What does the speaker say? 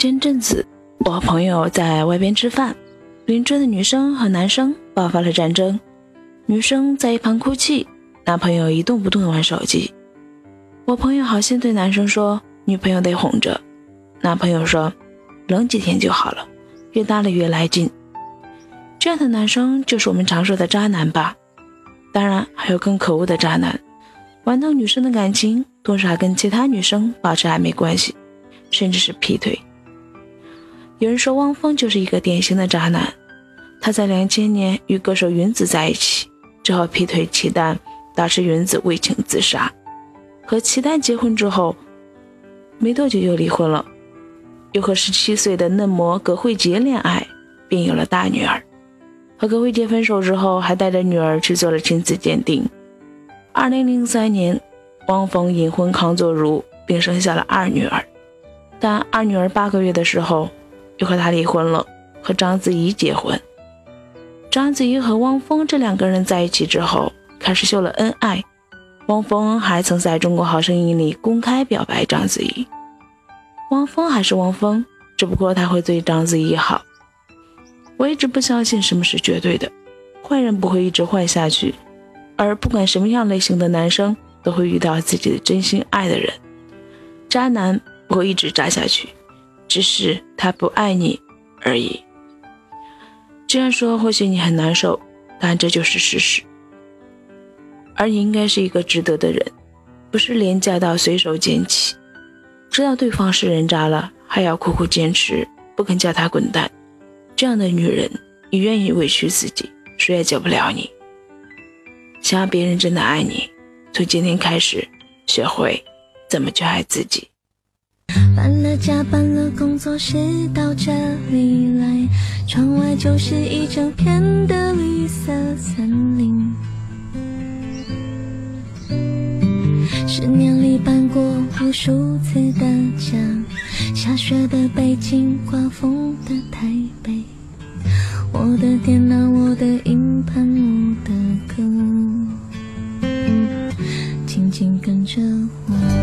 前阵子，我和朋友在外边吃饭，邻桌的女生和男生爆发了战争，女生在一旁哭泣，男朋友一动不动的玩手机。我朋友好心对男生说：“女朋友得哄着。”男朋友说：“冷几天就好了，越大了越来劲。”这样的男生就是我们常说的渣男吧？当然，还有更可恶的渣男，玩弄女生的感情，同时还跟其他女生保持暧昧关系，甚至是劈腿。有人说汪峰就是一个典型的渣男，他在两千年与歌手云子在一起之后劈腿齐丹，导致云子为情自杀。和齐丹结婚之后，没多久又离婚了，又和十七岁的嫩模葛慧杰恋爱，并有了大女儿。和葛慧杰分手之后，还带着女儿去做了亲子鉴定。二零零三年，汪峰隐婚康作如，并生下了二女儿，但二女儿八个月的时候。又和他离婚了，和章子怡结婚。章子怡和汪峰这两个人在一起之后，开始秀了恩爱。汪峰还曾在中国好声音里公开表白章子怡。汪峰还是汪峰，只不过他会对章子怡好。我一直不相信什么是绝对的，坏人不会一直坏下去，而不管什么样类型的男生都会遇到自己的真心爱的人。渣男不会一直渣下去。只是他不爱你而已。这样说或许你很难受，但这就是事实。而你应该是一个值得的人，不是廉价到随手捡起。知道对方是人渣了，还要苦苦坚持，不肯叫他滚蛋。这样的女人，你愿意委屈自己，谁也救不了你。想要别人真的爱你，从今天开始，学会怎么去爱自己。搬了家，搬了工作室到这里来，窗外就是一整片的绿色森林。十年里搬过无数次的家，下雪的北京，刮风的台北，我的电脑，我的硬盘，我的歌，紧紧跟着我。